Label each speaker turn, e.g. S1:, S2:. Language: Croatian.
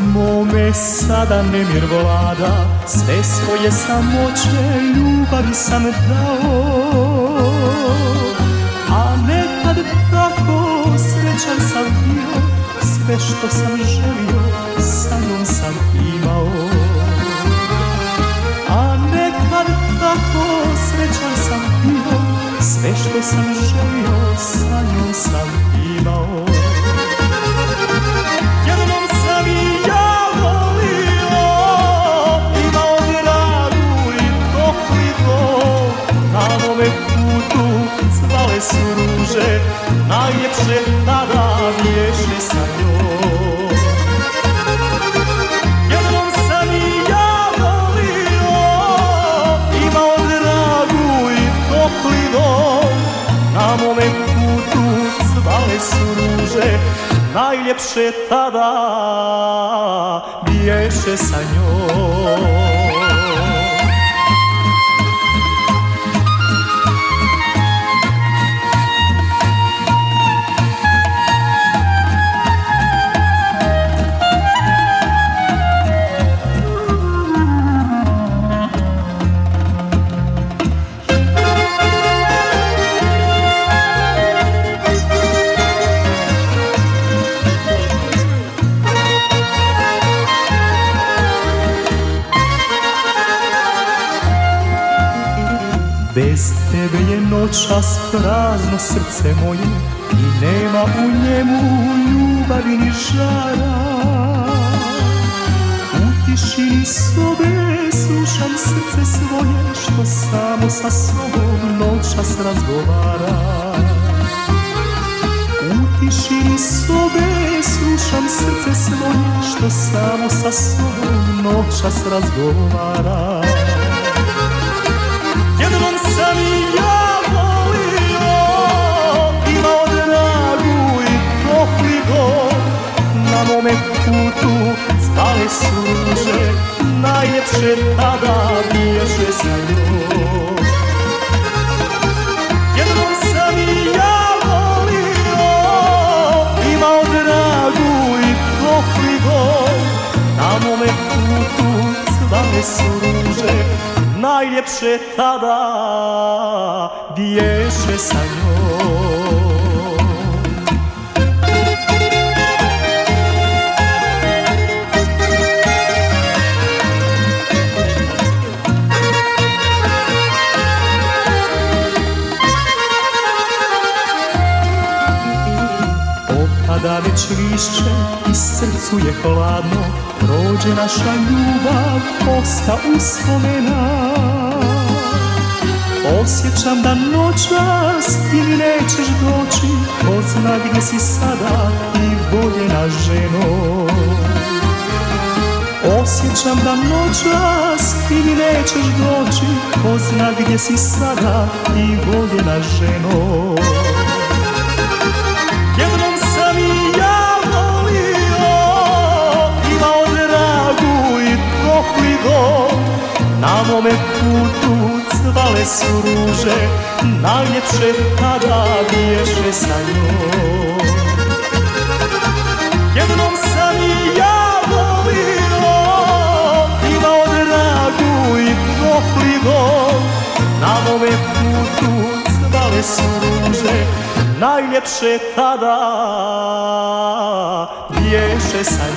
S1: mome sada nemir vlada Sve svoje samoće ljubavi sam dao. A nekad tako srećan sam bio Sve što sam želio sa njom sam imao. A nekad tako srećan sam bio Sve što sam želio sa najljepše tada vješe sa njom. Jednom sam i ja volio, imao dragu i topli dom. Na mome putu cvale su ruže, najljepše tada bješe sa njom Bez tebe je noćas prazno srce moje I nema u njemu ljubavi ni žara. U tišini sobe slušam srce svoje Što samo sa sobom noćas razgovara. U tišini sobe slušam srce svoje Što samo sa sobom noćas razgovara sam i ja volio Imao dragu i topli dom Na mome putu cvale suže Najljepše tada biješe sa njom Jednom sam i ja volio Imao dragu i topli dom Na mome putu cvale suže najljepše tada bješe sa njom već lišće i srcu je hladno Prođe naša ljubav, osta uspomena Osjećam da noćas ti mi nećeš doći. Ko zna gdje si sada i voljena ženo. Osjećam da noćas ti mi nećeš doći. Ko zna gdje si sada i voljena ženo Na mome putu cvale su ruže Najljepše tada biješe sa njom Jednom sam i ja volio Imao dragu i topli dom Na mome putu cvale su ruže Najljepše tada biješe sa